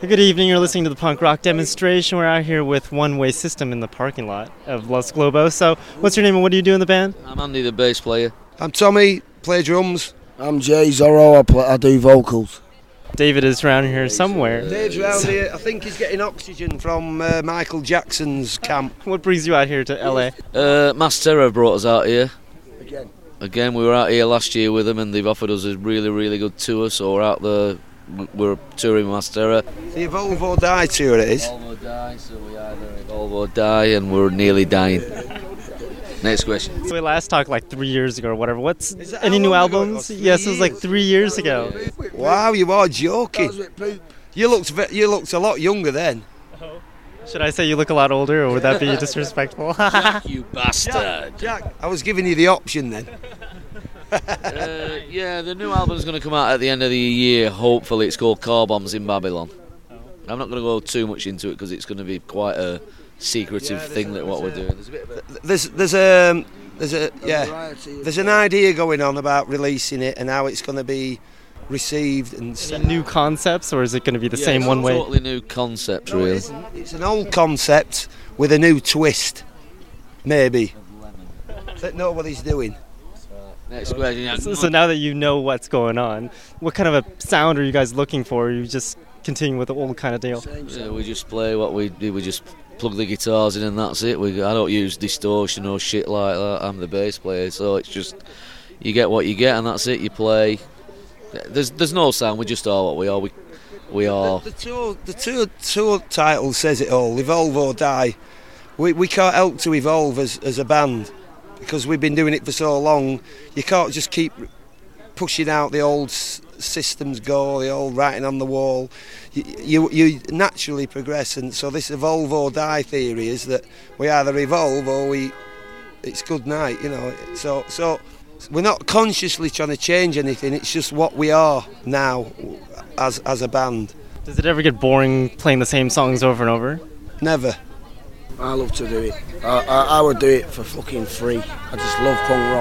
Good evening. You're listening to the punk rock demonstration. We're out here with One Way System in the parking lot of Los Globos. So, what's your name and what do you do in the band? I'm Andy, the bass player. I'm Tommy, play drums. I'm Jay Zorro. I, play, I do vocals. David is around here somewhere. Dave's round here. I think he's getting oxygen from uh, Michael Jackson's camp. What brings you out here to LA? Uh, Mass Terror brought us out here. Again. Again, we were out here last year with them, and they've offered us a really, really good tour. So we're out there. We're touring Mass Terror. Uh, the Evolve or Die tour it is. Evolve or die, so we either evolve or die, and we're nearly dying. Next question. So we last talked like three years ago or whatever. What's any new long ago it albums? was? Three Yes, it was like three years ago. Wow, you are That joking. You looked you looked a lot younger then. Oh. Should I say you look a lot older, or would that be disrespectful? You bastard. Jack, I was giving you the option then. Uh, yeah, the new album's going to come out at the end of the year. Hopefully, it's called Car Bombs in Babylon. I'm not going to go too much into it because it's going to be quite a secretive Yeah, thing a- that what we're a- doing. There's a bit of a There's there's a um, there's a A yeah there's an idea going on about releasing it and how it's going to be received and. Any new concepts, or is it going to be the Yeah, same it's one a way? Totally new concept, No, really. isn't. It's an old concept with a new twist, maybe. That nobody's doing. Next question. So, so now that you know what's going on, what kind of a sound are you guys looking for? Are you just continuing with the old kind of deal? Yeah, we just play what we do. We just plug the guitars in and that's it. We, I don't use distortion or shit like that. I'm the bass player, so it's just you get what you get and that's it. You play. There's there's no sound. We just are what we are. We we are. The, the tour, the tour, tour title says it all. Evolve or die. We, we can't help to evolve as, as a band because we've been doing it for so long. You can't just keep pushing out the old s- systems go, the old writing on the wall. You, you, you naturally progress, and so this evolve or die theory is that we either evolve or we it's good night. You know, so so. We're not consciously trying to change anything. It's just what we are now, as as a band. Does it ever get boring playing the same songs over and over? Never. I love to do it. I, I, I would do it for fucking free. I just love punk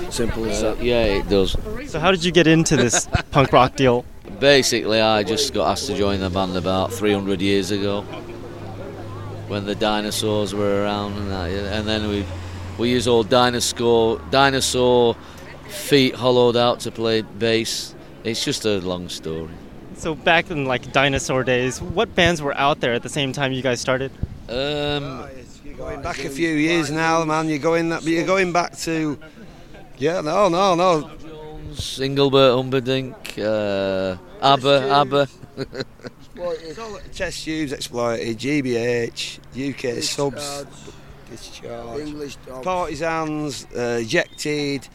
rock. Simple as Uh, that. yeah, it does. So how did you get into this punk rock deal? Basically, I just got asked to join the band about 300 years ago, when the dinosaurs were around, and, that, and then we we use all dinosaur dinosaur feet hollowed out to play bass. It's just a long story. So back in like dinosaur days, what bands were out there at the same time you guys started? Um, You're going back a few years now, man. You're going that, but you're going back to. Yeah, no, no, no. Jones, Engelbert Humperdinck, uh, ABBA, ABBA. It's all test tubes exploited, GBH, UK subs, discharge, English dog. partisans, uh, ejected.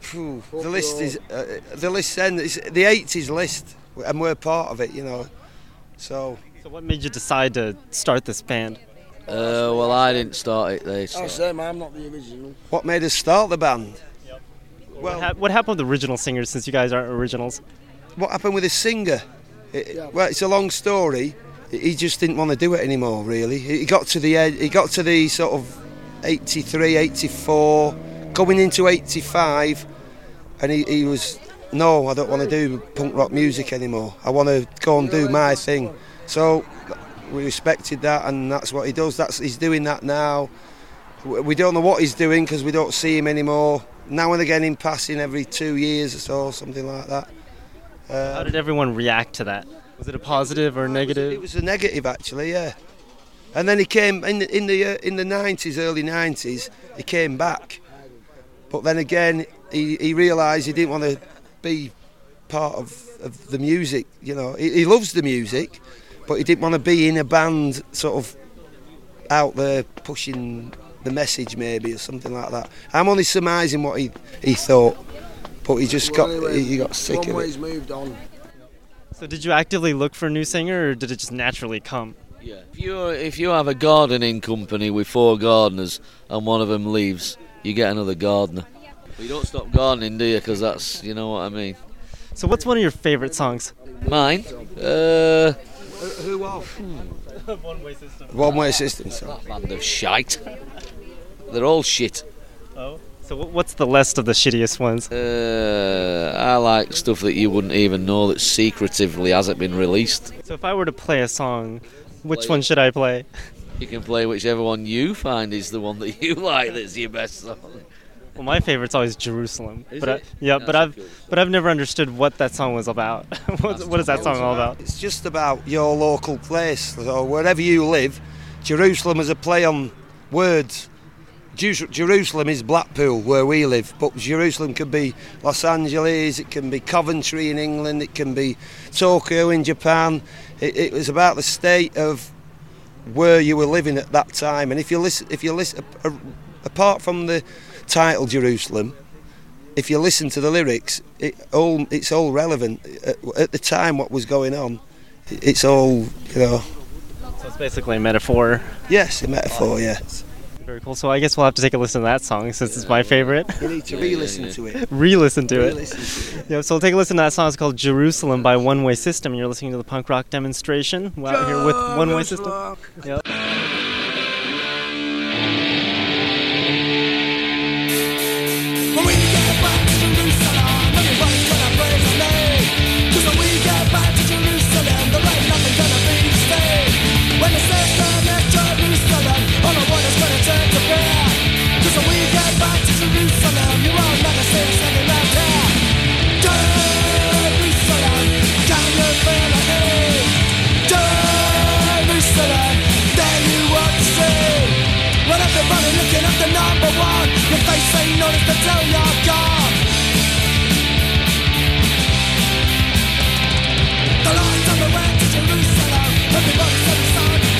Phew, the list is uh, the list. Then it's the 80s list, and we're part of it. You know, so So what made you decide to start this band? Uh, well, I didn't start it. They I started. say, I'm not the original. what made us start the band? What, Well, hap- what happened with the original singers since you guys aren't originals? what happened with the singer? It- Yeah. Well, it's a long story. He just didn't want to do it anymore. Really, he got to the ed- he got to the sort of 83, 84, going into 85, and he, he was no, I don't want to do punk rock music anymore. I want to go and do my thing. So we respected that, and that's what he does. That's he's doing that now. We we don't know what he's doing because we don't see him anymore. Now and again, in passing every two years or so, something like that. Uh, How did everyone react to that? Was it a positive or it was- negative? It was a negative, actually, yeah. And then he came in the in the uh, in the nineties, early nineties. He came back, but then again, he, he realised he didn't want to be part of, of the music. You know, he, he loves the music, but he didn't want to be in a band, sort of out there pushing the message, maybe or something like that. I'm only surmising what he he thought, but he just Well, got anyway, he got sick one of it. moved on. So did you actively look for a new singer, or did it just naturally come? Yeah. If you if you have a gardening company with four gardeners and one of them leaves, you get another gardener. But you don't stop gardening, do you? Because that's you know what I mean. So what's one of your favorite songs? Mine. Uh, Who of? One Way System. One way system. So. that band of shite. They're all shit. Oh. So what's the list of the shittiest ones? Uh, I like stuff that you wouldn't even know that secretively hasn't been released. So if I were to play a song, which Play one should I play? You can play whichever one you find is the one that you like that's your best song. Well, my favorite's always Jerusalem. Is but I, yeah, That's but a I've but I've never understood what that song was about. what, what is that song all about? It's just about your local place, or wherever you live. Jerusalem is a play on words. Jerusalem is Blackpool, where we live, but Jerusalem could be Los Angeles, it can be Coventry in England, it can be Tokyo in Japan. It, it was about the state of where you were living at that time. And if you listen, if you listen, a- a- apart from the title Jerusalem, if you listen to the lyrics, it all it's all relevant at, at the time. What was going on, it's all you know. So it's basically a metaphor. Yes, a metaphor. Yes, Very cool. So I guess we'll have to take a listen to that song since it's my favorite. you need to re-listen yeah, to it. Re-listen to it. Re-listen to it. Yeah, so we'll take a listen to that song. It's called Jerusalem by One Way System. You're listening to the punk rock demonstration. We're out here with One Way System. Yeah. Everybody said it sounded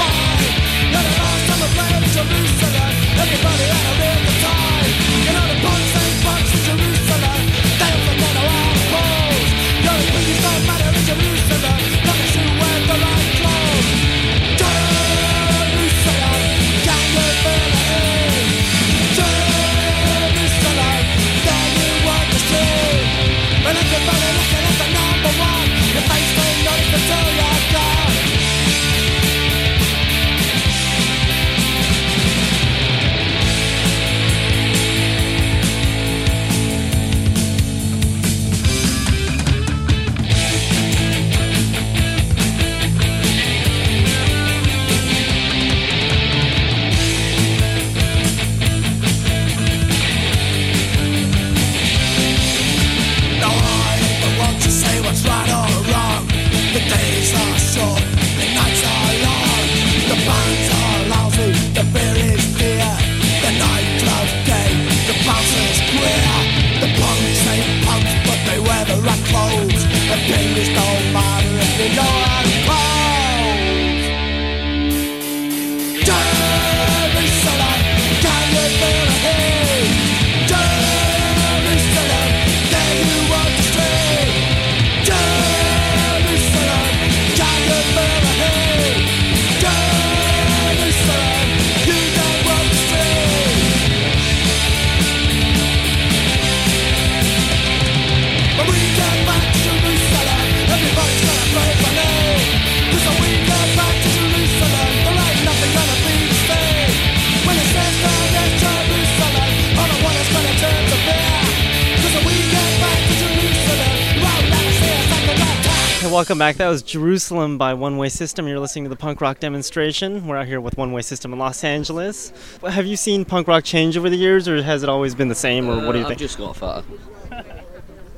welcome back. That was Jerusalem by One Way System. You're listening to the punk rock demonstration. We're out here with One Way System in Los Angeles. Have you seen punk rock change over the years, or has it always been the same, or what do you Uh, think? I've just got fatter.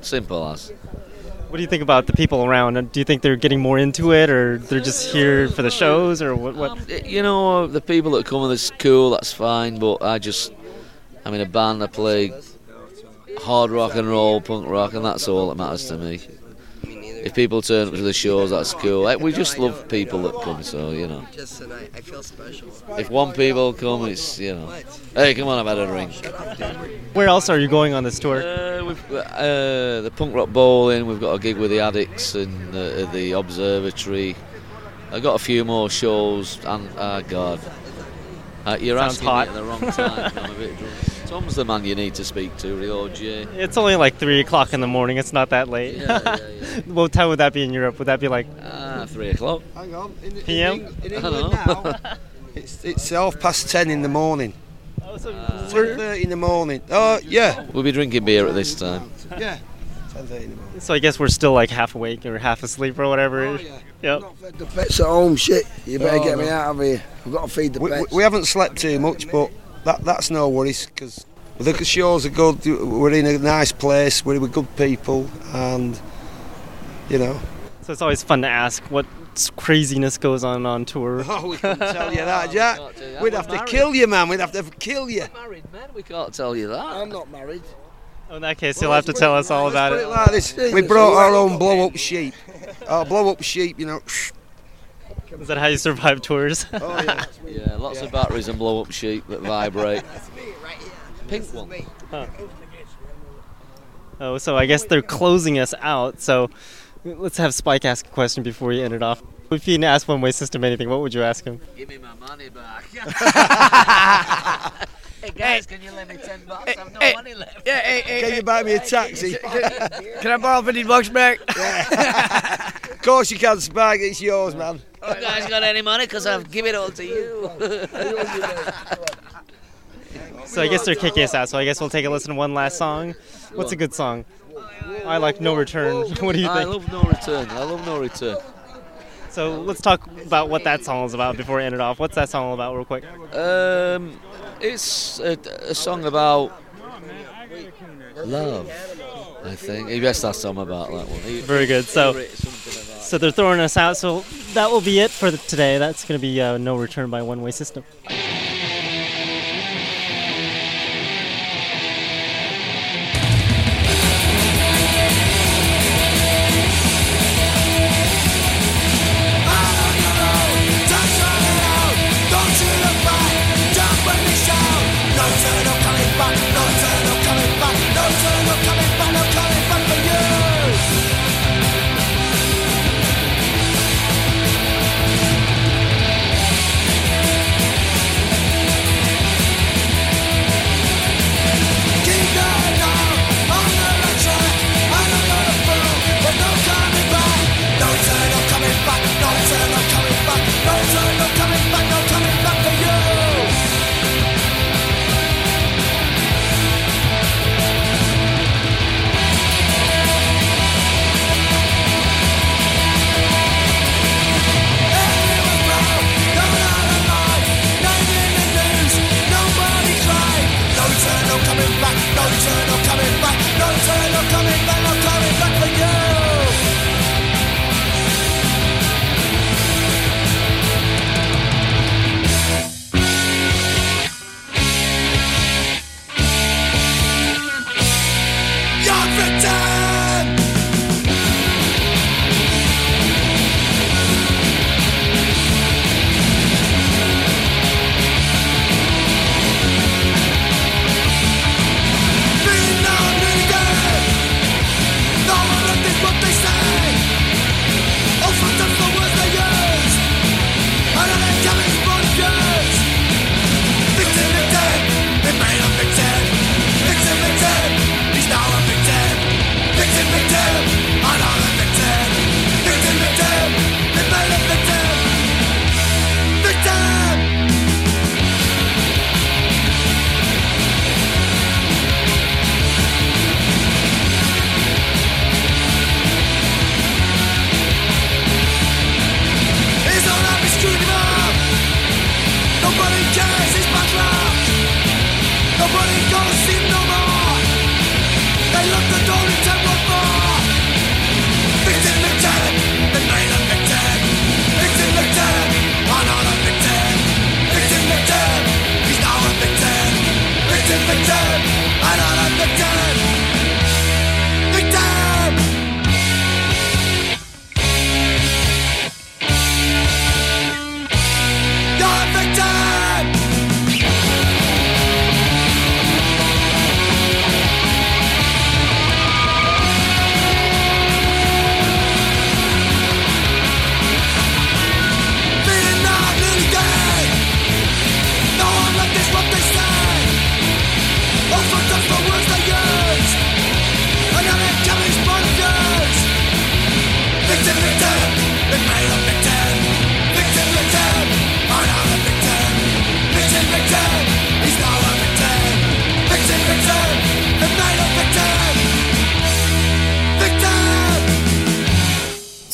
Simple as. What do you think about the people around? Do you think they're getting more into it, or they're just here for the shows, or what? what? Um, you know, the people that come it's cool, that's fine, but I just, I'm in a band, I play hard rock and roll, punk rock, and that's all that matters to me. If people turn up to the shows, that's cool. Eh, We just love people that come, so, you know. Just tonight, I feel special. If one people come, it's, you know. Hey, come on, I've had a drink. Where else are you going on this tour? Uh, we've got, uh, the punk rock bowling. We've got a gig with the Addicts and uh, the Observatory. I've got a few more shows, and oh god, uh, you're Sounds asking hot. me at the wrong time. I'm a bit drunk. Tom's the man you need to speak to, Rio J. It's only like three o'clock in the morning. It's not that late. Yeah, yeah, yeah. what time would that be in Europe? Would that be like Ah, three o'clock. Hang on, in, in, PM? Eng- in England now, it's it's half past ten in the morning. Ten thirty in the morning. Oh yeah, We'll be drinking beer at this time. yeah. Ten thirty in the morning. So I guess we're still like half awake or half asleep or whatever. Oh, yeah. Yep. Not fed the pets at home, shit. You better Oh, get me out of here. I've got to feed the We, we, we haven't slept too much, but that that's no worries because the shows are good. We're in a nice place. We're with good people, and you know. So it's always fun to ask what craziness goes on on tour. Oh, we couldn't tell you that, Jack. can't that. We'd We're have to kill you, man. We'd have to kill you. Married man, we can't tell you that. I'm not married. Oh, in that case, you'll have to tell us all about it it. like this: we brought our own blow-up sheep. Our blow-up sheep, you know. Is that how you survive tours? Oh yeah. Yeah, lots of batteries and blow up sheep that vibrate. Pink one. oh, so I guess they're closing us out. So let's have Spike ask a question before we end it off. If you didn't ask One Way System anything, what would you ask him? Give me my money back. hey guys, can you lend me 10 bucks? I've no money left. Yeah, hey, hey, Can you buy me a taxi? can I borrow 50 bucks back? of course you can, Spike. It's yours, man. You guys got any money? Because I'll give it all to you. So I guess they're kicking us out. So I guess we'll take a listen to one last song. What's a good song? I like No Return. What do you think? I love no return. I love no return. So let's talk about what that song is about before we end it off. What's that song all about, real quick? Um, it's a, a song about love. I think he best ask Tom about that one. Very good. So, he wrote something about- so they're throwing us out. So that will be it for today. That's going to be uh, No Return by One Way System.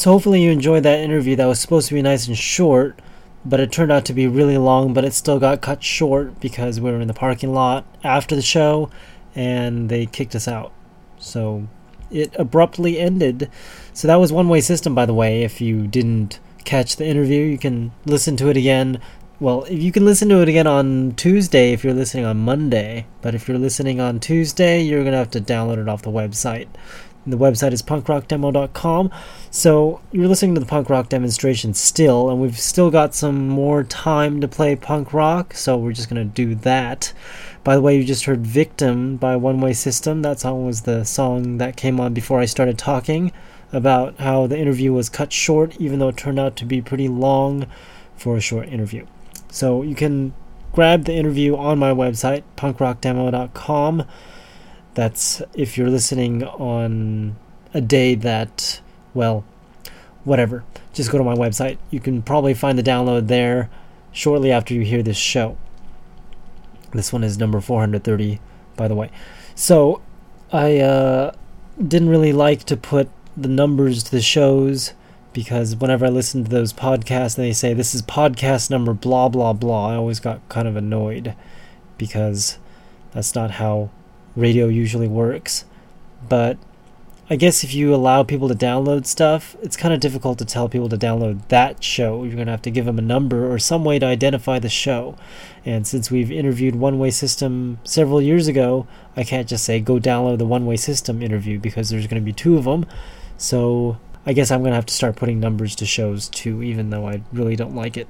Hopefully you enjoyed that interview that was supposed to be nice and short, but it turned out to be really long, but it still got cut short because we were in the parking lot after the show and they kicked us out. So it abruptly ended. So that was One Way System, by the way. If you didn't catch the interview, you can listen to it again. Well, you can listen to it again on Tuesday if you're listening on Monday, but if you're listening on Tuesday, you're going to have to download it off the website. The website is punkrockdemo.com. So you're listening to the punk rock demonstration still, and we've still got some more time to play punk rock, so we're just going to do that. By the way, you just heard Victim by One Way System. That song was the song that came on before I started talking about how the interview was cut short, even though it turned out to be pretty long for a short interview. So you can grab the interview on my website, punkrockdemo.com. That's if you're listening on a day that, well, whatever. Just go to my website. You can probably find the download there shortly after you hear this show. This one is number 430, by the way. So, I uh, didn't really like to put the numbers to the shows because whenever I listen to those podcasts and they say this is podcast number blah blah blah, I always got kind of annoyed because that's not how radio usually works. But I guess if you allow people to download stuff, it's kind of difficult to tell people to download that show. You're going to have to give them a number or some way to identify the show. And since we've interviewed One Way System several years ago, I can't just say go download the One Way System interview because there's going to be two of them. So I guess I'm going to have to start putting numbers to shows too, even though I really don't like it.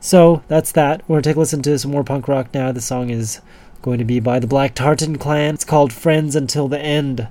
So that's that. We're going to take a listen to some more punk rock now. The song is going to be by the Black Tartan Clan. It's called Friends Until the End.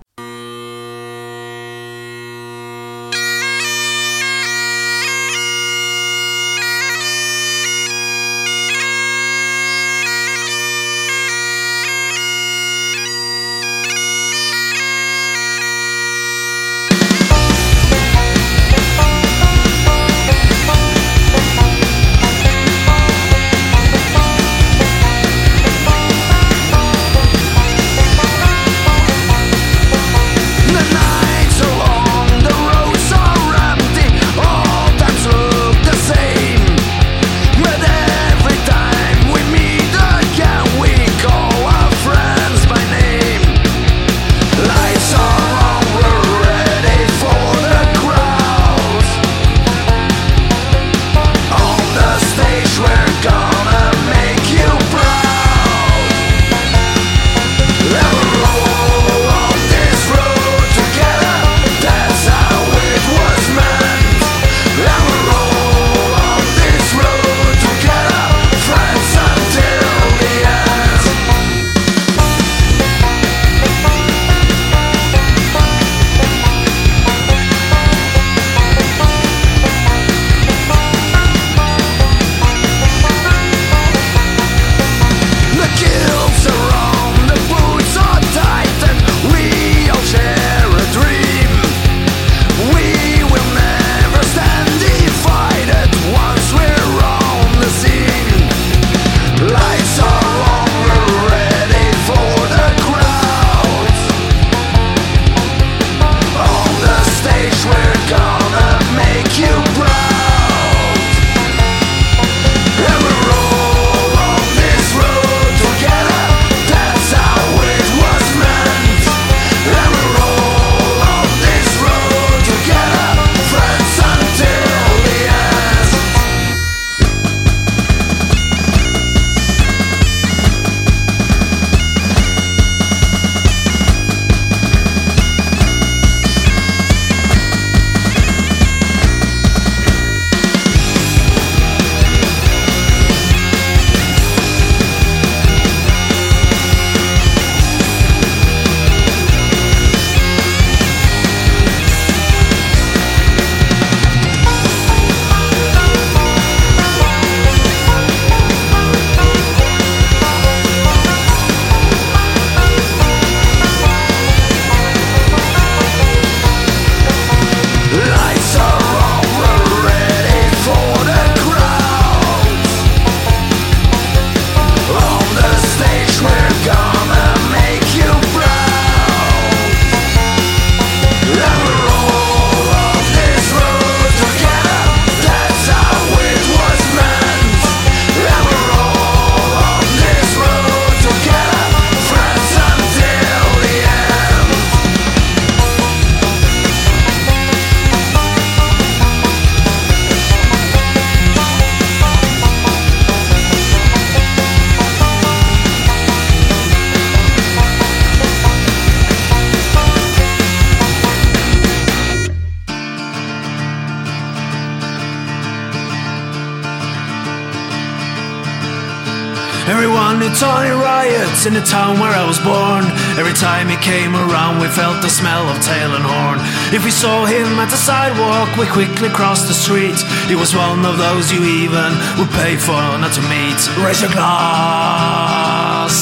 In the town where I was born. Every time he came around, we felt the smell of tail and horn. If we saw him at the sidewalk, we quickly crossed the street. He was one of those you even would pay for not to meet. Raise your glass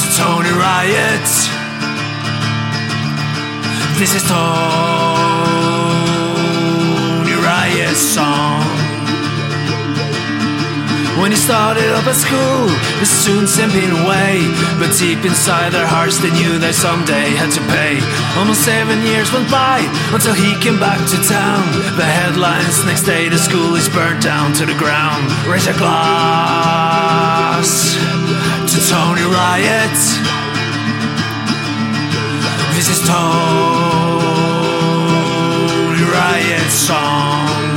to Tony Riot. This is Tony When he started up at school, it soon sent him away. But deep inside their hearts, they knew they someday had to pay. Almost seven years went by until he came back to town. The headlines next day, the school is burnt down to the ground. Raise a glass to Tony Riot. This is Tony Riot's song.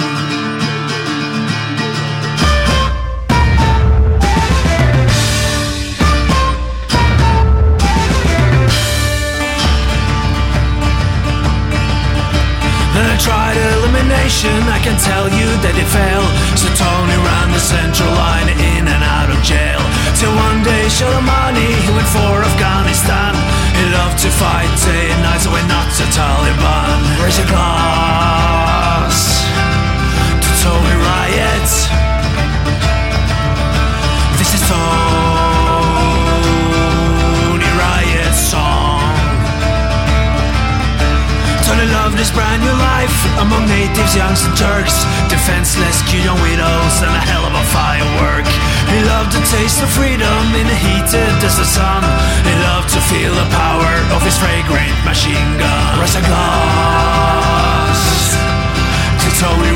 Then I tried elimination, I can tell you that it failed. So Tony ran the central line in and out of jail. Till one day Shalamani, he went for Afghanistan. He loved to fight day and night, so why not to Taliban? Raise a glass to Tony Riot. This is Tony Tony loved his brand new life among natives, youngs, and Turks. Defenseless, cute young widows, and a hell of a firework. He loved the taste of freedom in the heated desert sun. He loved to feel the power of his fragrant machine gun. Raise a glass to Tony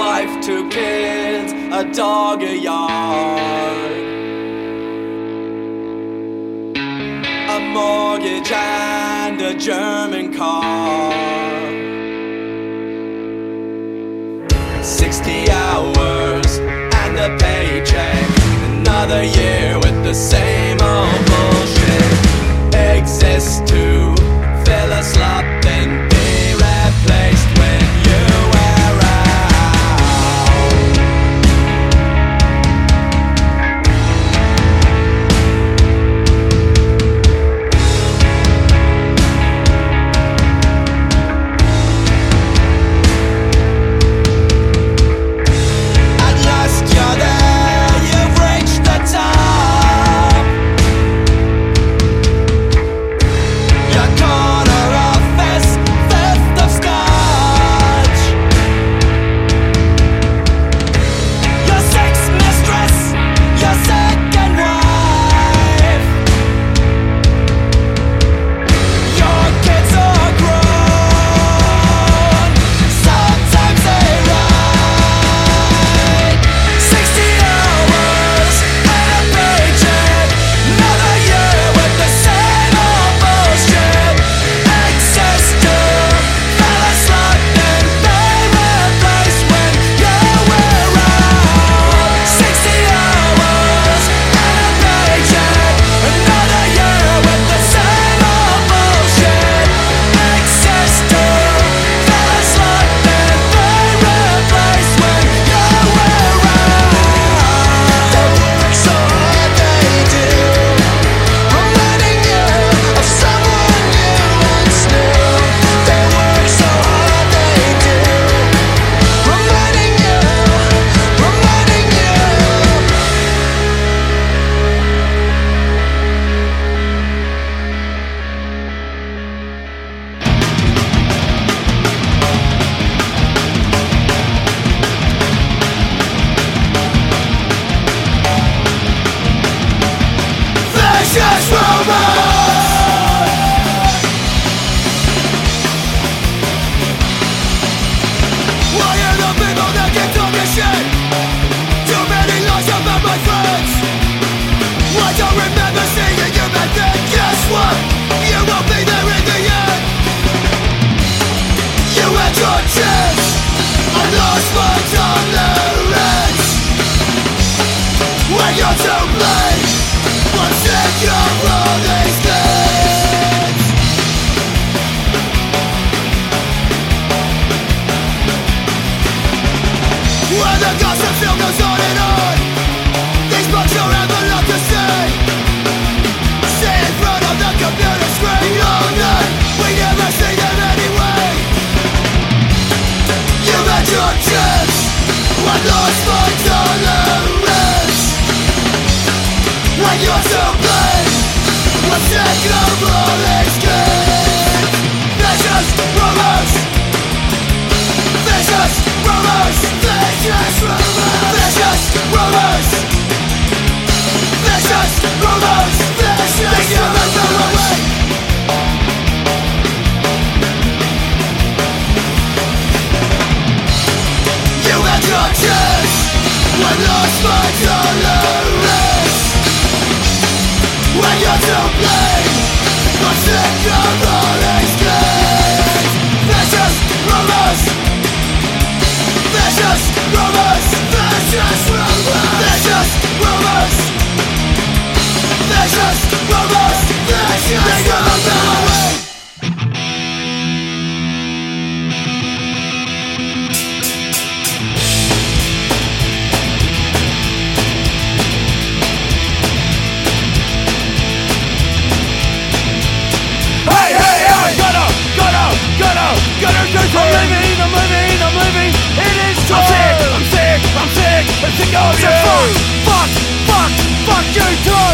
Life, two kids, a dog, a yard, a mortgage, and a German car. 60 hours and a paycheck. Another year with the same old bullshit. Exists to yours yeah. fuck, fuck, fuck, fuck you too.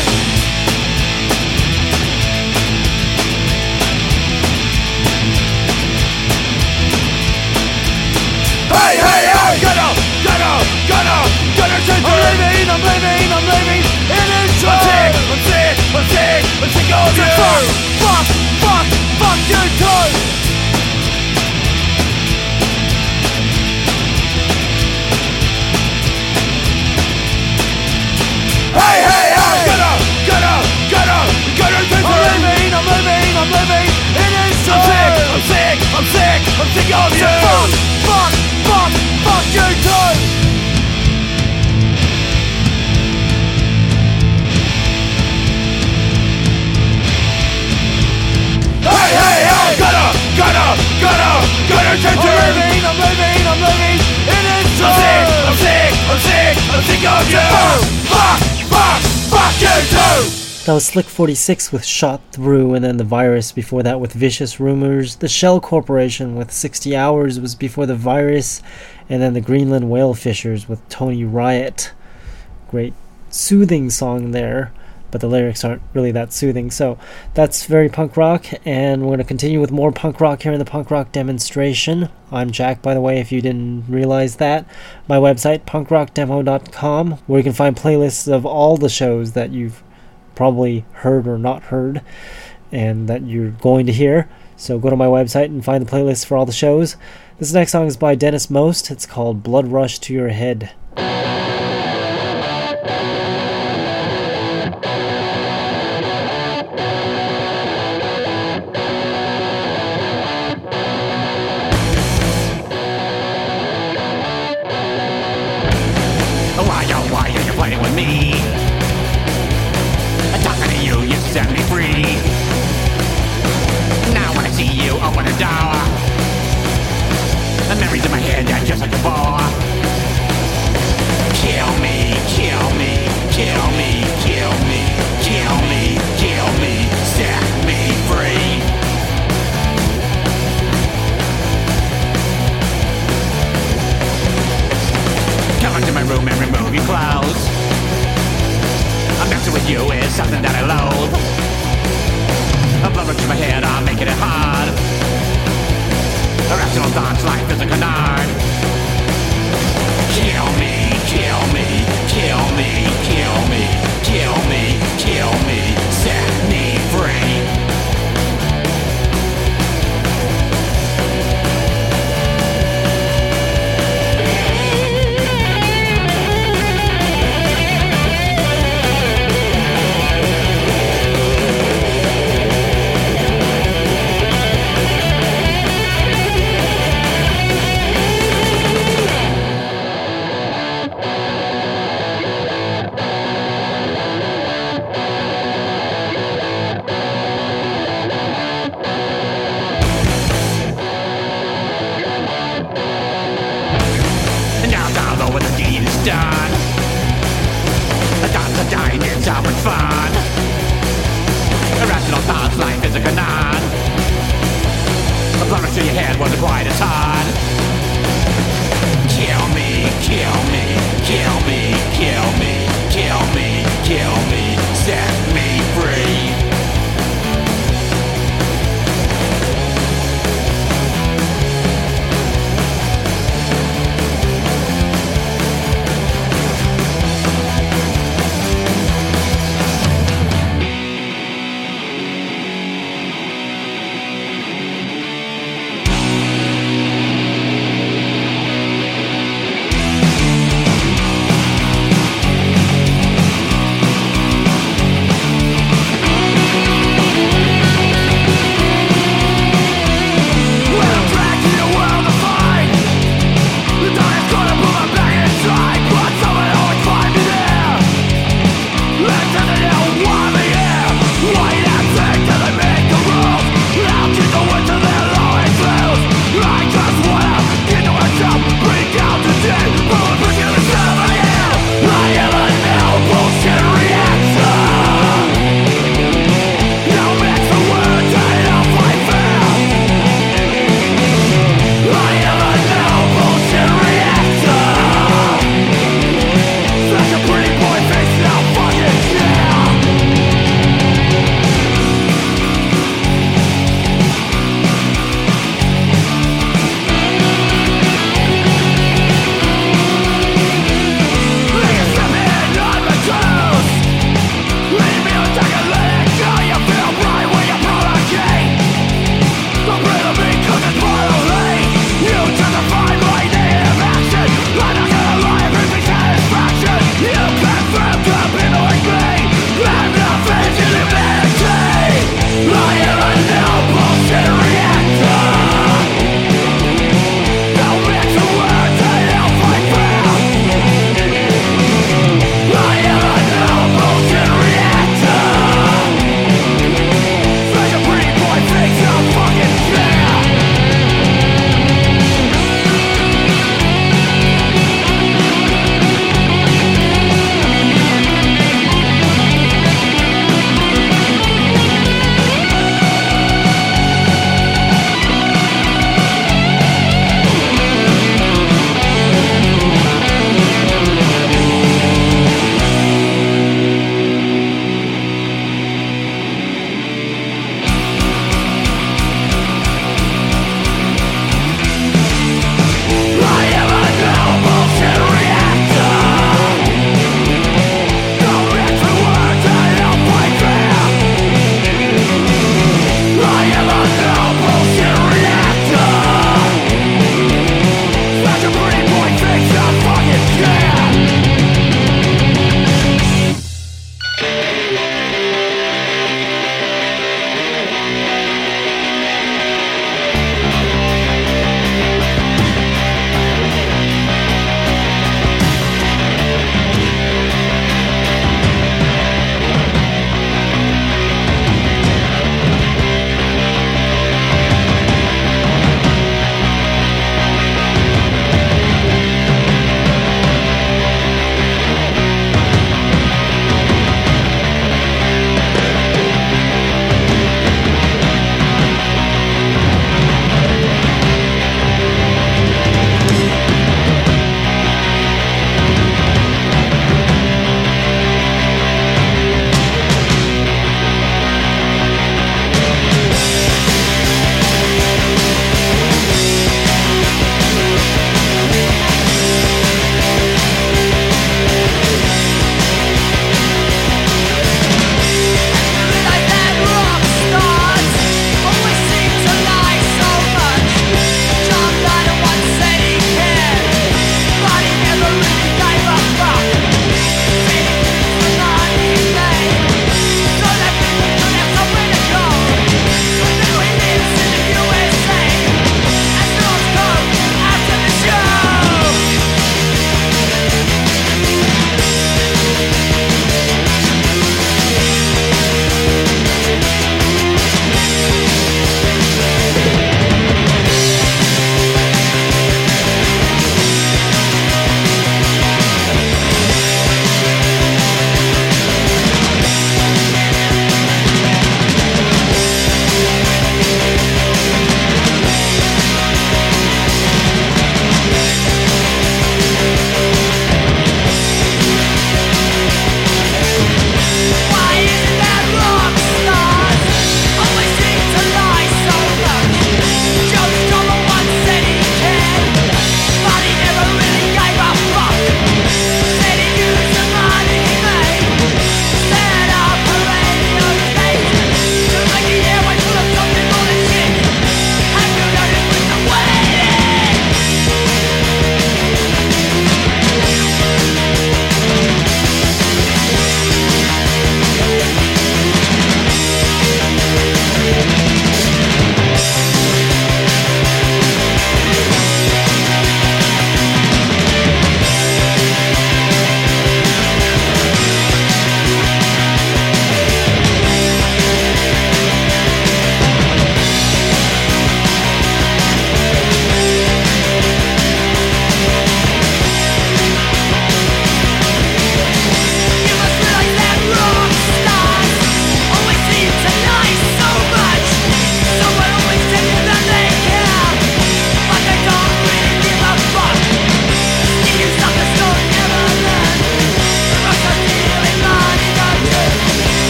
Hey, hey, hey! Gonna, gonna, gonna, gonna change I'm leaving, I'm leaving, I'm leaving. It is true. I'm sick, I'm sick, I'm sick, I'm sick of you. Fuck. yourself yeah. Fuck, fuck, fuck, fuck you too Hey, hey, hey Gotta, gotta, gotta, gotta change I'm leaving, I'm leaving, I'm leaving It is time I'm sick, I'm sick, I'm sick, I'm sick of you Fuck, fuck, fuck, fuck you too that was Slick 46 with Shot Through, and then The Virus before that with Vicious Rumors. The Shell Corporation with 60 Hours was before The Virus, and then the Greenland Whale Fishers with Tony Riot. Great soothing song there, but the lyrics aren't really that soothing. So that's very punk rock, and we're going to continue with more punk rock here in the punk rock demonstration. I'm Jack, by the way, if you didn't realize that. My website, punkrockdemo.com, where you can find playlists of all the shows that you've probably heard or not heard and that you're going to hear. So go to my website and find the playlist for all the shows. This next song is by Dennis Most. It's called Blood Rush to Your Head.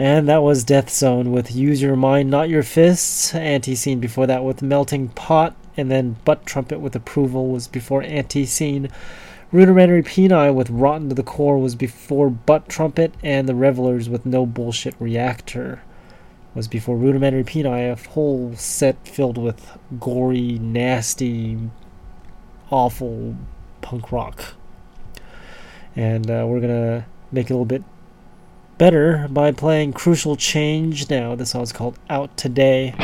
And that was Death Zone with Use Your Mind, Not Your Fists. Anti Scene before that with Melting Pot. And then Butt Trumpet with Approval was before Anti Scene. Rudimentary Peni with Rotten to the Core was before Butt Trumpet. And The Revelers with No Bullshit Reactor was before Rudimentary Peni, a whole set filled with gory, nasty, awful punk rock. And uh, we're gonna make it a little bit better by playing Crucial Change now. This song is called Out Today.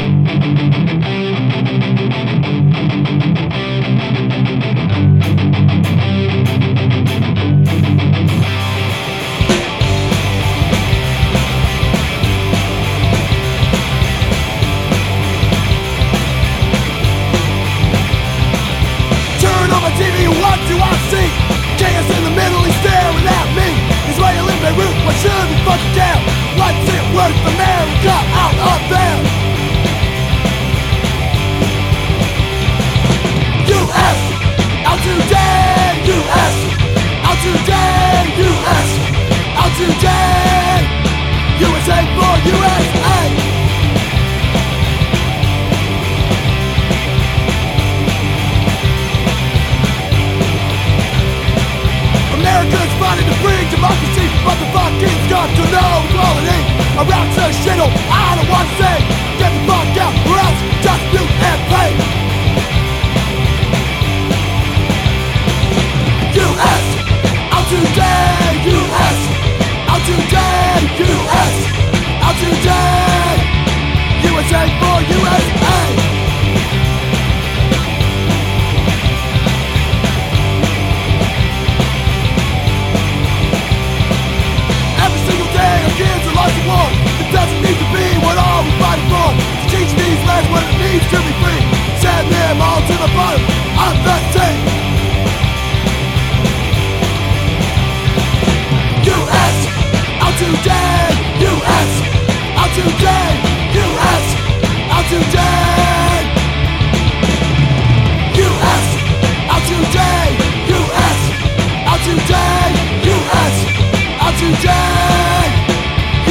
Got to know equality. Around to shittle, I don't want to say. Get the fuck out, or else just mute and pay. U.S. Out today, U.S. Out today, U.S. Out today, USA for USA. What it means to be free Send them all to the bottom of the sea U.S. Out today U.S. Out today U.S. Out today U.S. Out today U.S. Out today U.S. Out today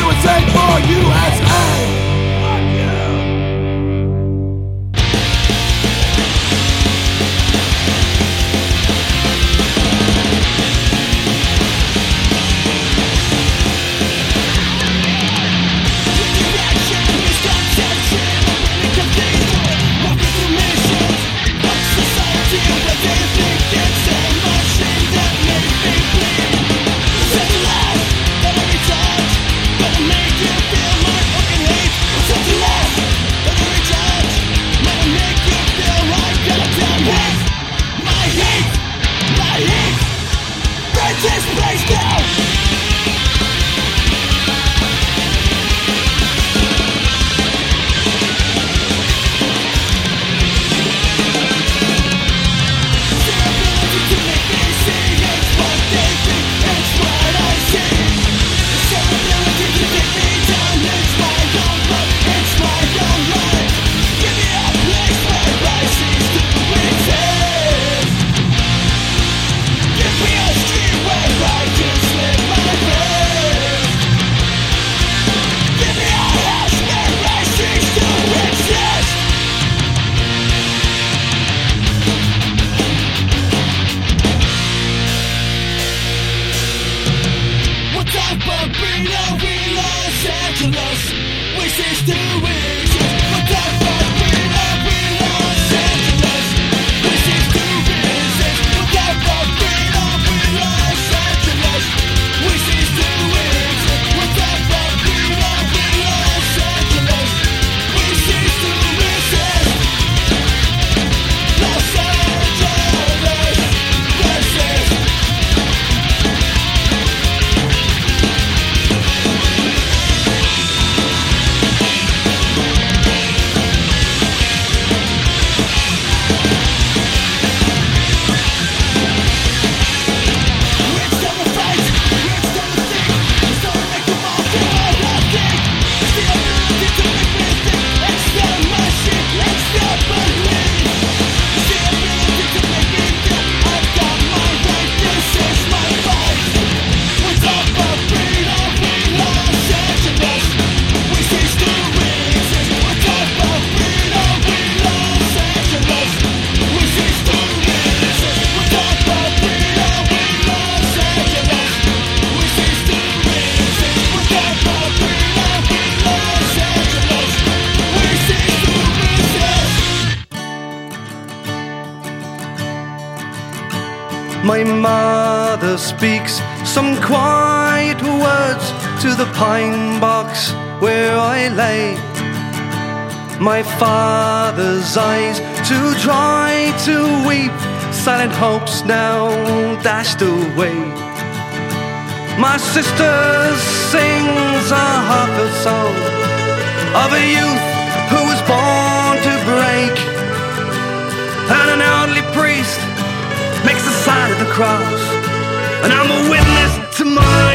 USA for USA My sister sings a heartfelt song of a youth who was born to break. And an elderly priest makes the sign of the cross. And I'm a witness to mine.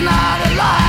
not a lie.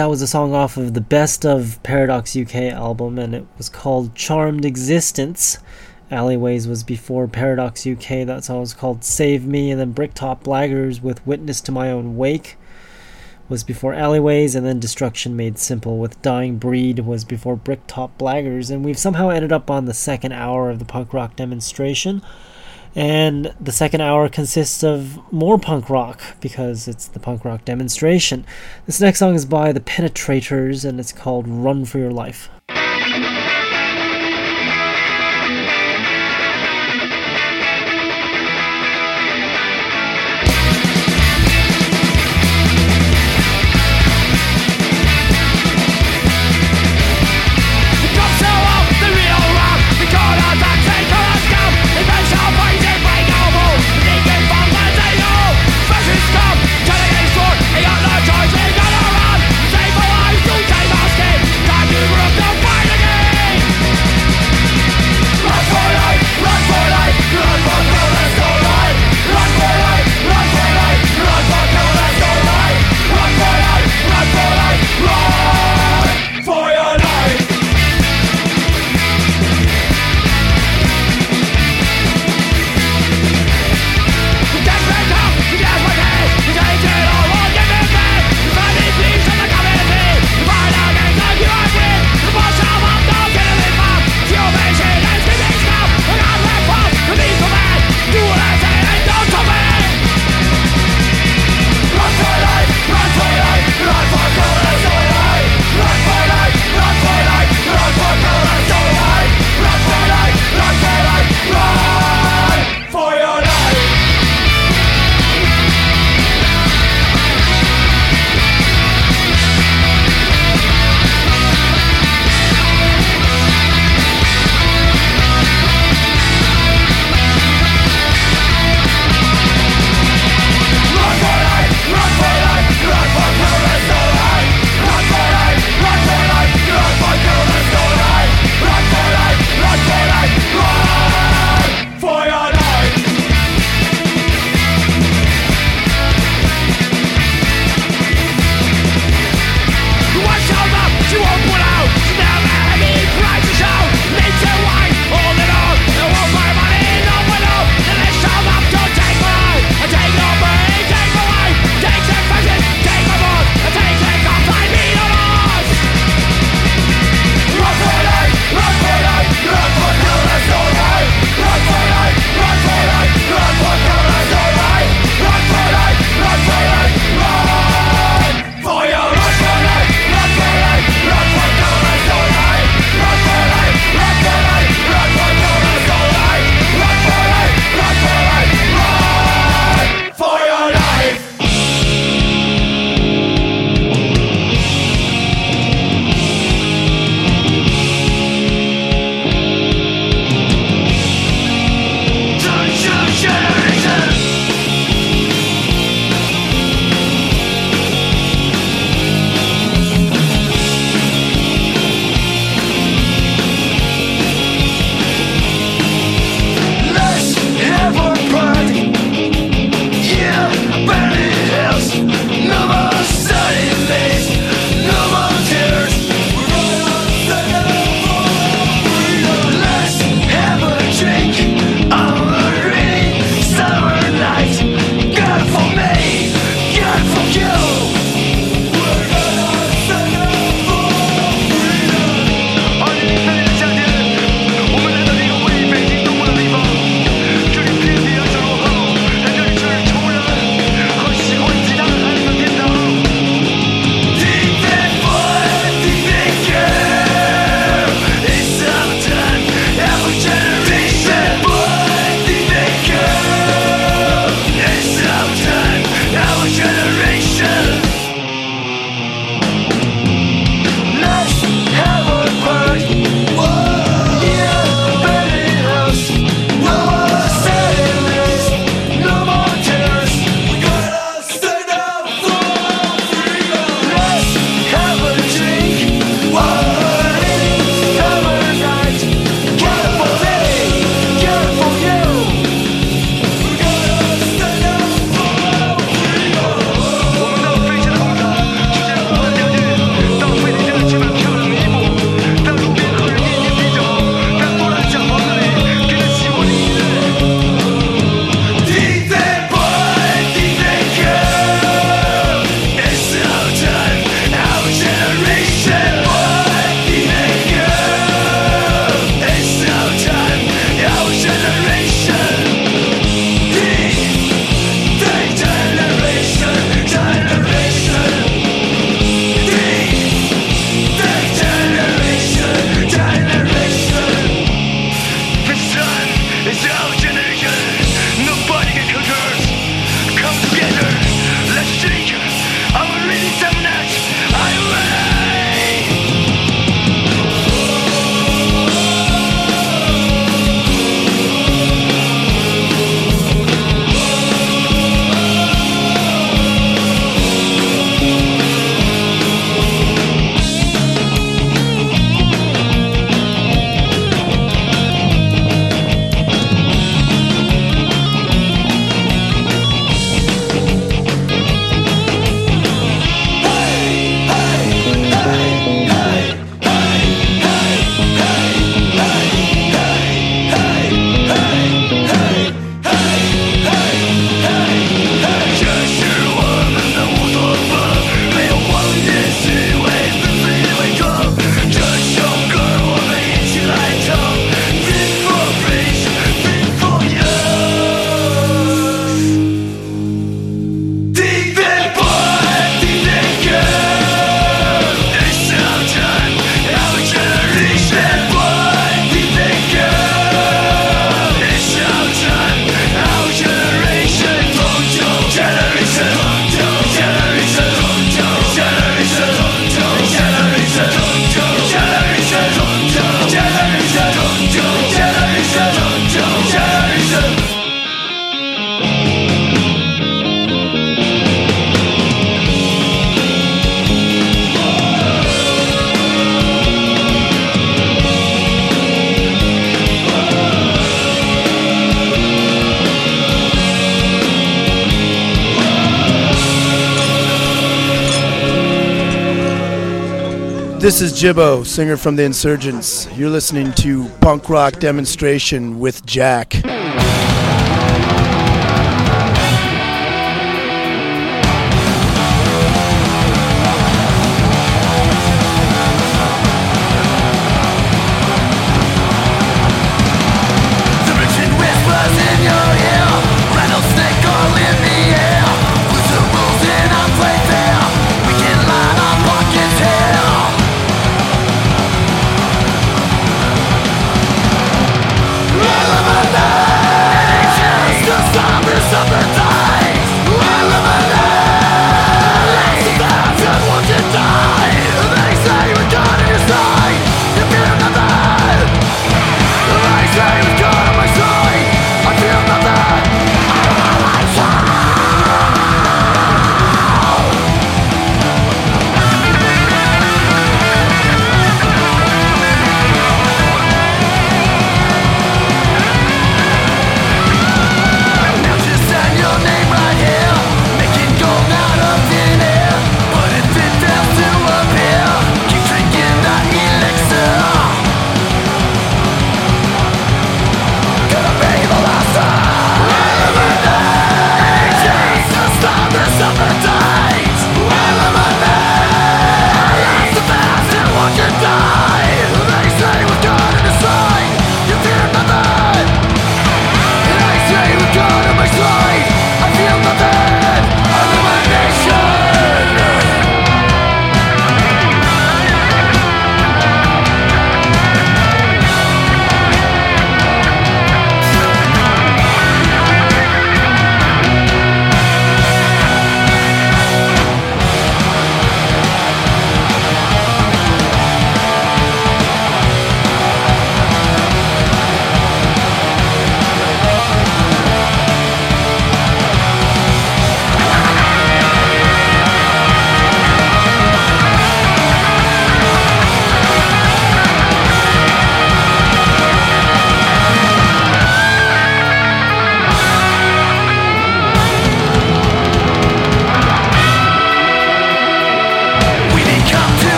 That was a song off of the Best of Paradox UK album, and it was called Charmed Existence. Alleyways was before Paradox UK. That song was called Save Me, and then Bricktop Blaggers with Witness to My Own Wake was before Alleyways, and then Destruction Made Simple with Dying Breed was before Bricktop Blaggers, and we've somehow ended up on the second hour of the punk rock demonstration. And the second hour consists of more punk rock because it's the punk rock demonstration. This next song is by The Penetrators and it's called Run for Your Life. This is Jibbo, singer from the Insurgents. You're listening to Punk Rock Demonstration with Jack.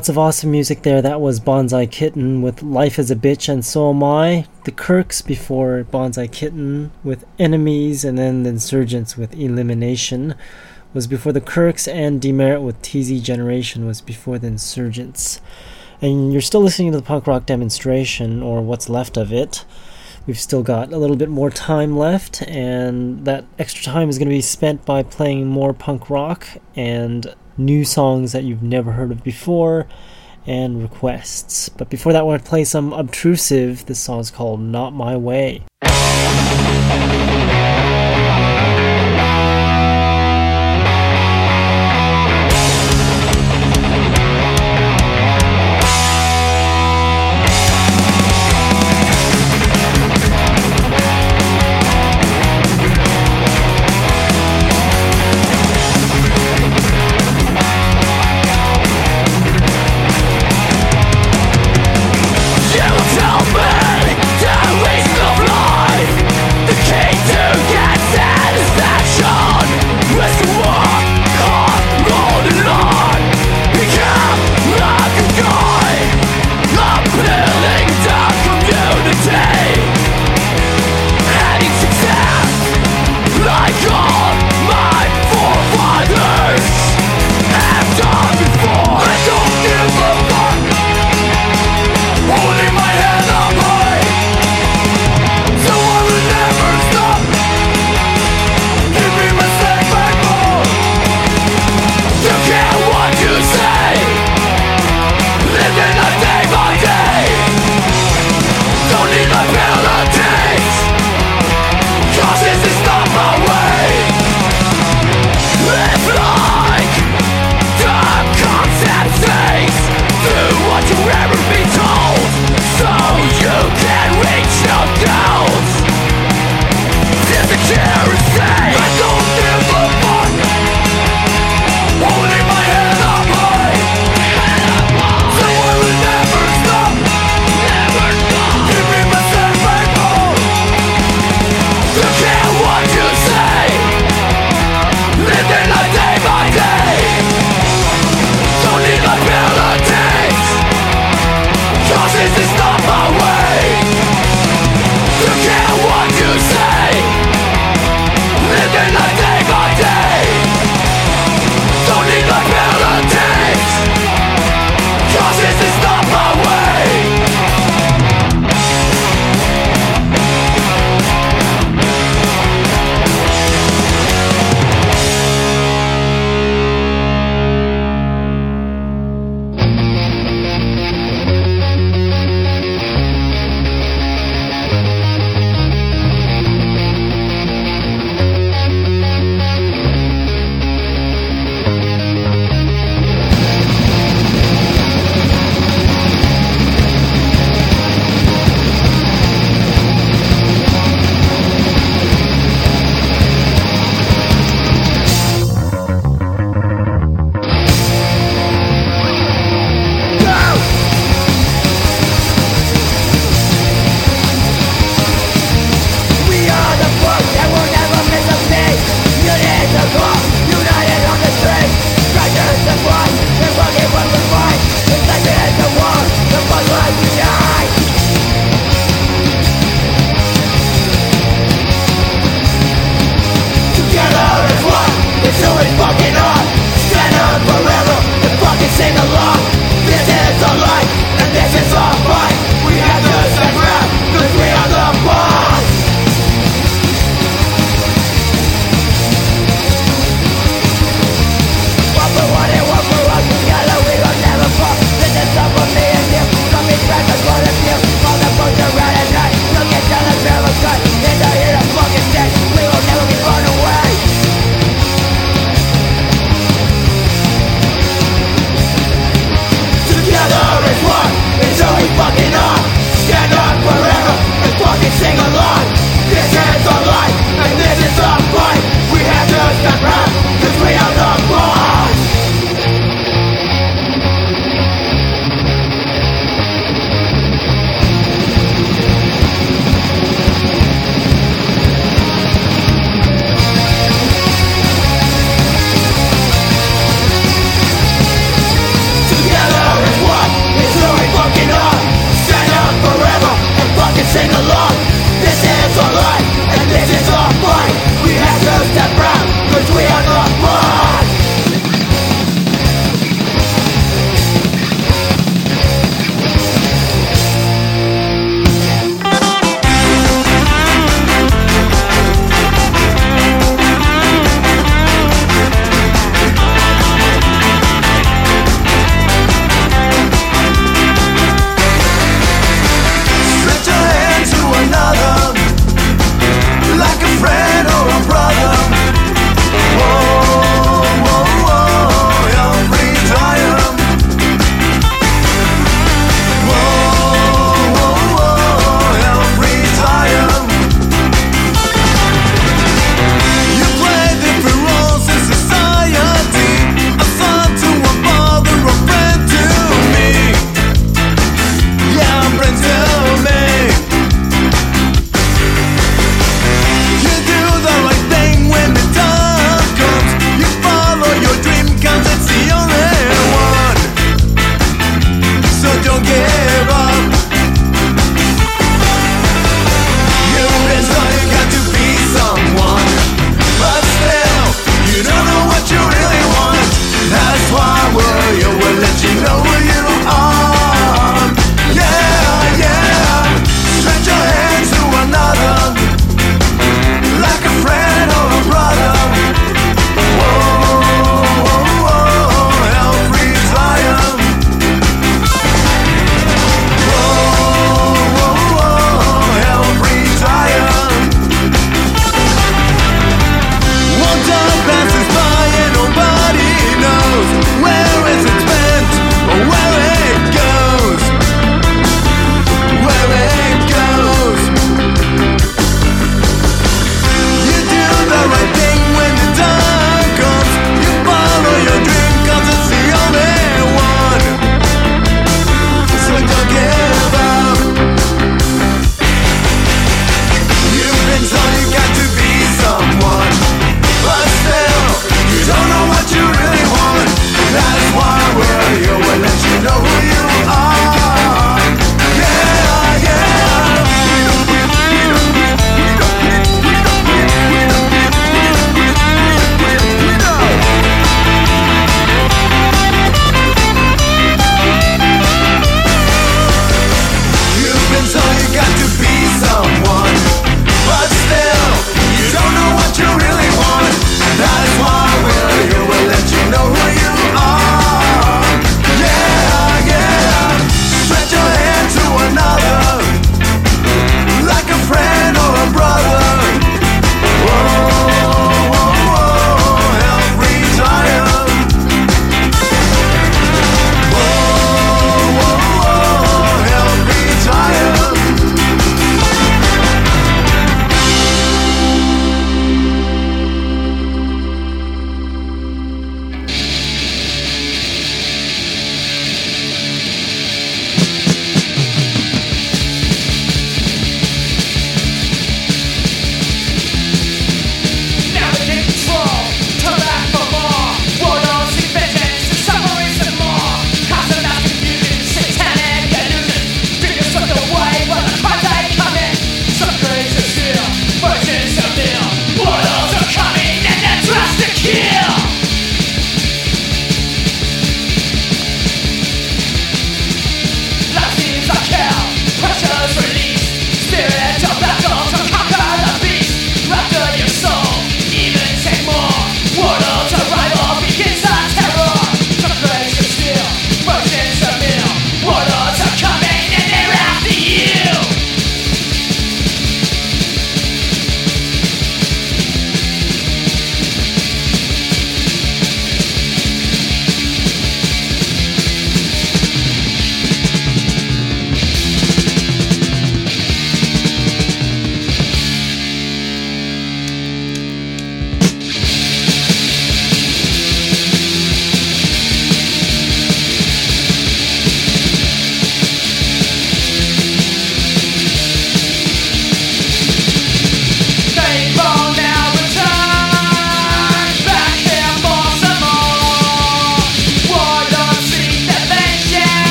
Lots of awesome music there. That was Bonsai Kitten with Life is a Bitch and So Am I. The Kirks before Bonsai Kitten with Enemies and then the Insurgents with Elimination was before the Kirks and Demerit with TZ Generation was before the Insurgents. And you're still listening to the punk rock demonstration or what's left of it. We've still got a little bit more time left, and that extra time is going to be spent by playing more punk rock and new songs that you've never heard of before, and requests. But before that, I want to play some obtrusive. This song's called Not My Way.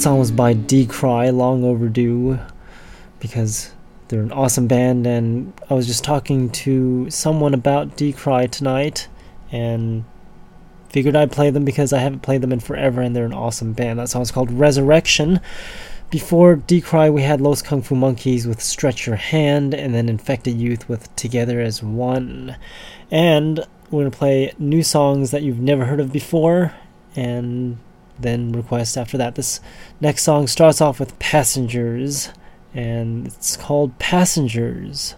That song was by Decry, long overdue, because they're an awesome band. And I was just talking to someone about Decry tonight, and figured I'd play them because I haven't played them in forever, and they're an awesome band. That song's called Resurrection. Before Decry, we had Los Kung Fu Monkeys with Stretch Your Hand, and then Infected Youth with Together as One. And we're going to play new songs that you've never heard of before, and then request after that. This next song starts off with Passengers, and it's called Passengers.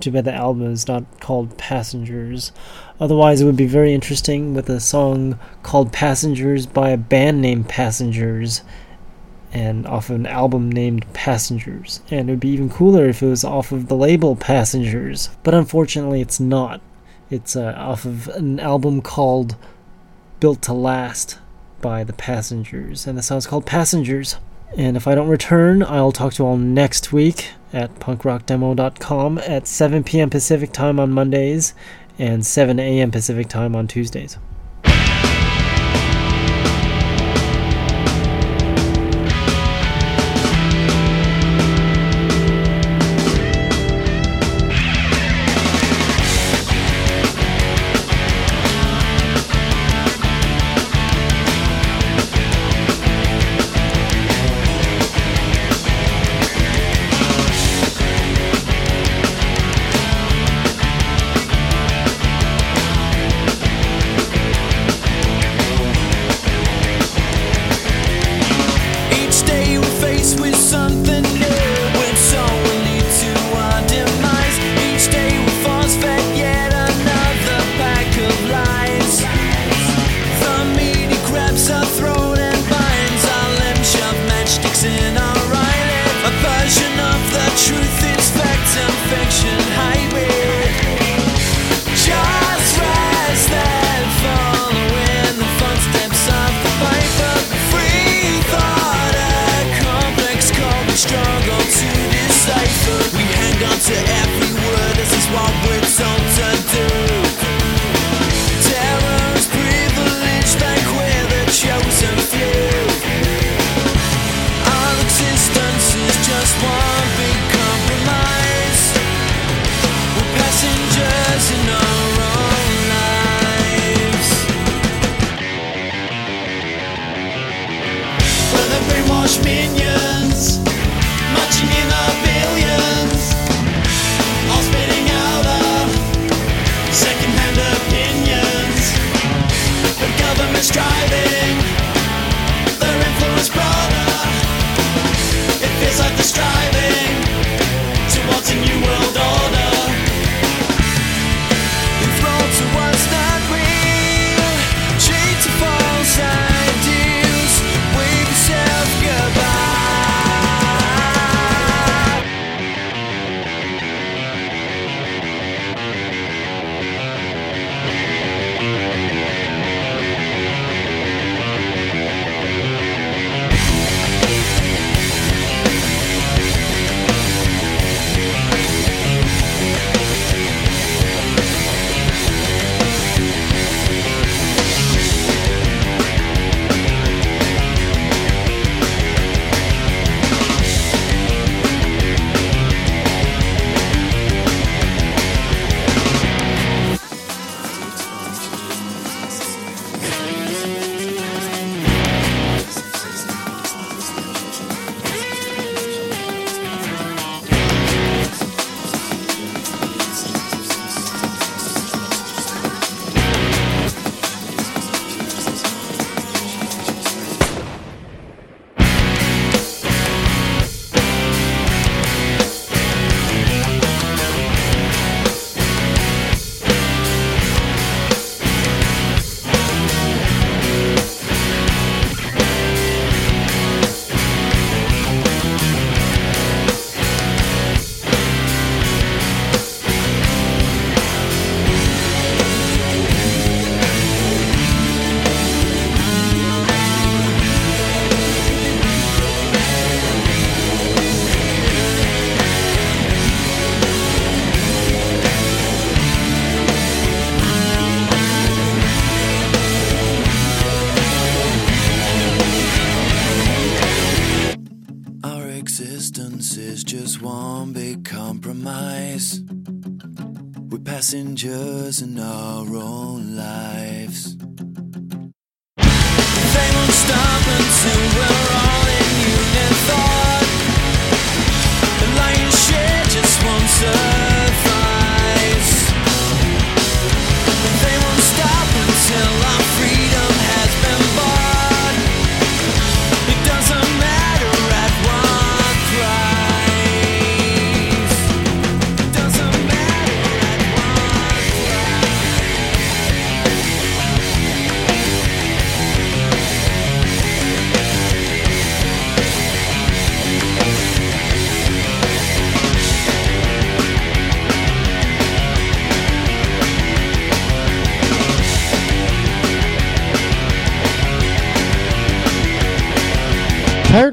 Too bad the album is not called Passengers. Otherwise, it would be very interesting with a song called Passengers by a band named Passengers and off of an album named Passengers. And it would be even cooler if it was off of the label Passengers. But unfortunately, it's not. It's uh, off of an album called Built to Last by the Passengers. And the song's called Passengers. And if I don't return, I'll talk to you all next week at punkrockdemo.com at 7 p.m. Pacific time on Mondays and 7 a.m. Pacific time on Tuesdays. The minions, marching in our billions, all spitting out second-hand opinions. The government's driving, their influence broader. It feels like they're striving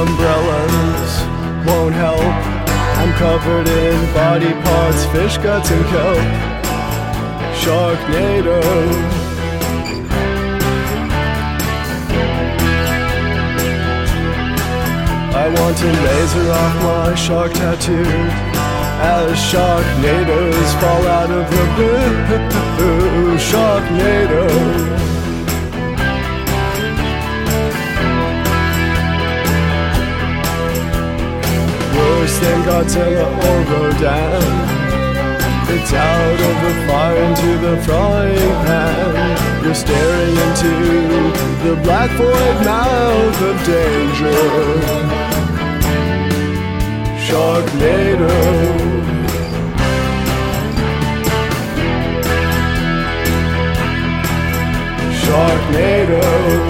Umbrellas won't help. I'm covered in body parts, fish guts, and kelp. Sharknado. I want to laser off my shark tattoo as Sharknadoes fall out of the blue. Sharknado. Than Godzilla or Rodan. It's out of the fire into the frying pan. You're staring into the black void mouth of danger. Sharknado. Sharknado.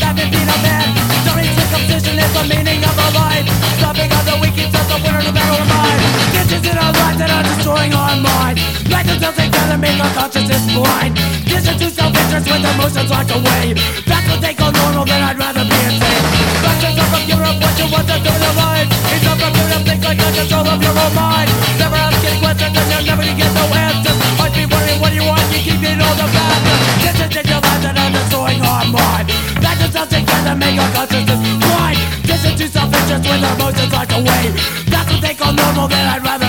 That and be a man. Need circumcision is the meaning of our life. Stopping of the weak, it's just a winner no matter mine. Ditches in our life that destroying our mind. Like the things together make our consciousness blind. Ditches to self-interest with emotions locked away. That's what they call normal, then I'd rather be insane. Factions are from Europe, what you want to do your life. It's not from think like the control of your own mind. Never asking questions and you're never gonna get no answers. Be what you want, you keep it all the factors. Ditches in your All together make our consciousness blind. Ditches to self-interest our emotions locked away. That's what they call normal, then I'd rather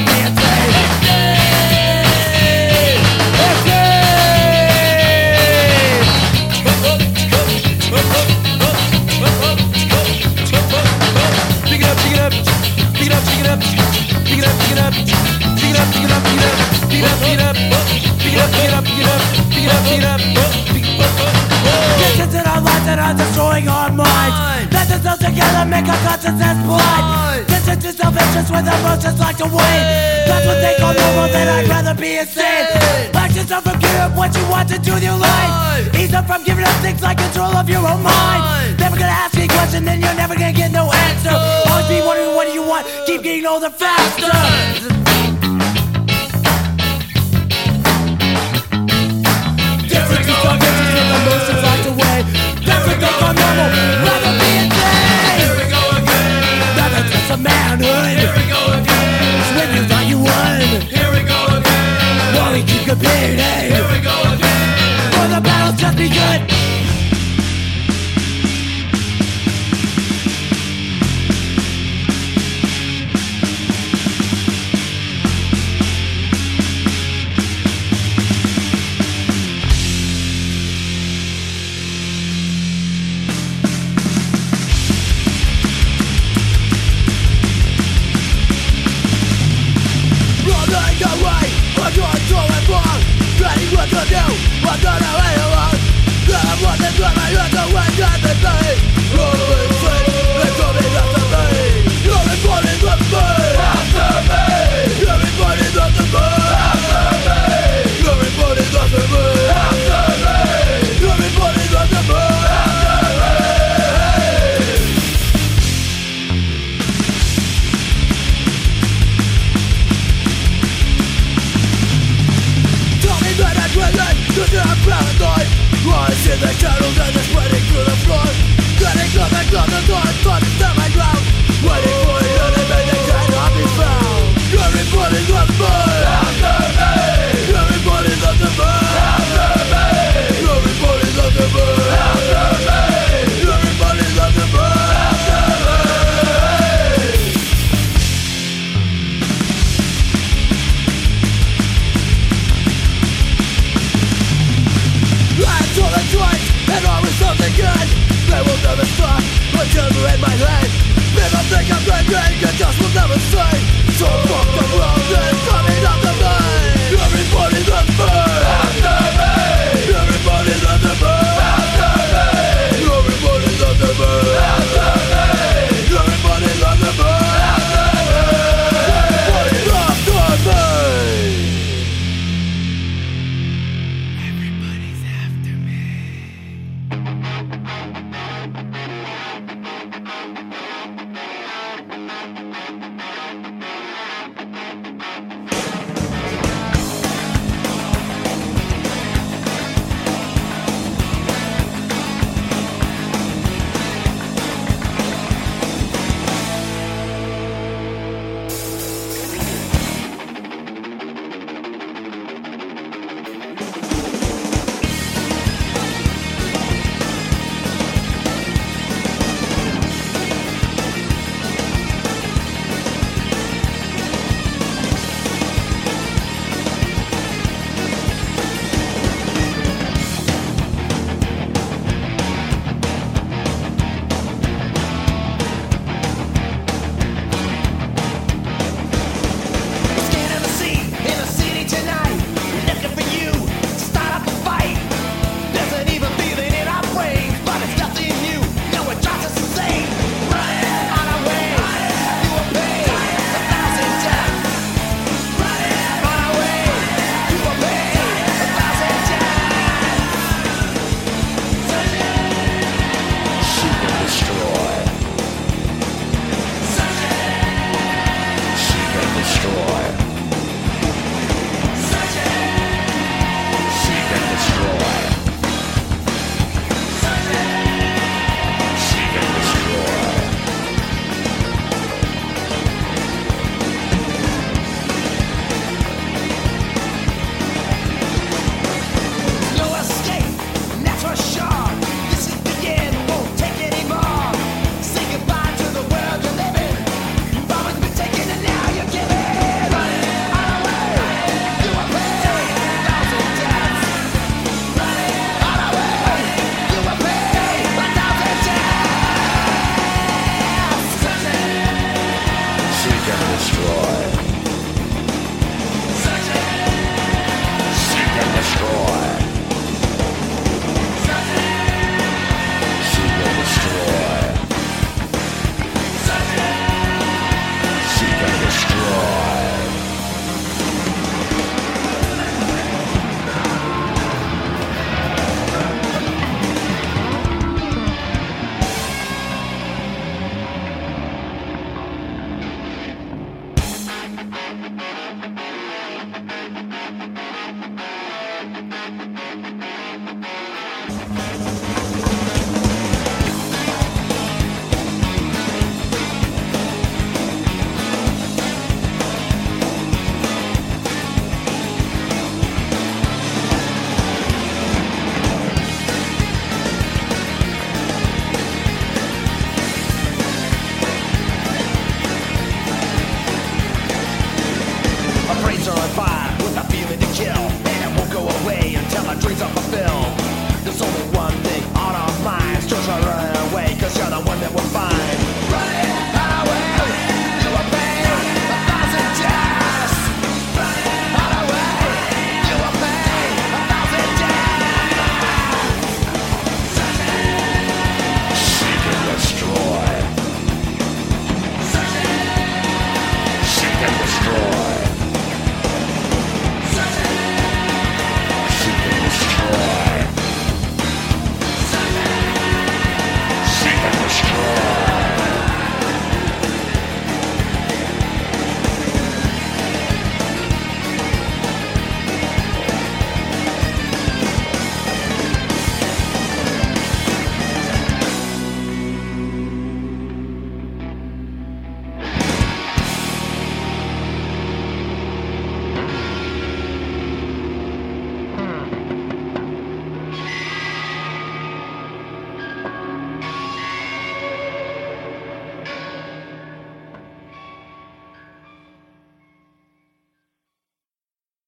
our consciousness blind. Ditches to self-interest with emotions locked away. That's what they call normal, then I'd rather be insane. Factions are from Europe, what you want to do with your life. Ease up from giving up things like control of your own mind. Never gonna ask me a question, then you're never gonna get no answer. Always be wondering what do you want, keep getting older faster. Different to self-interest with emotions locked away. That's what they call normal, like a payday.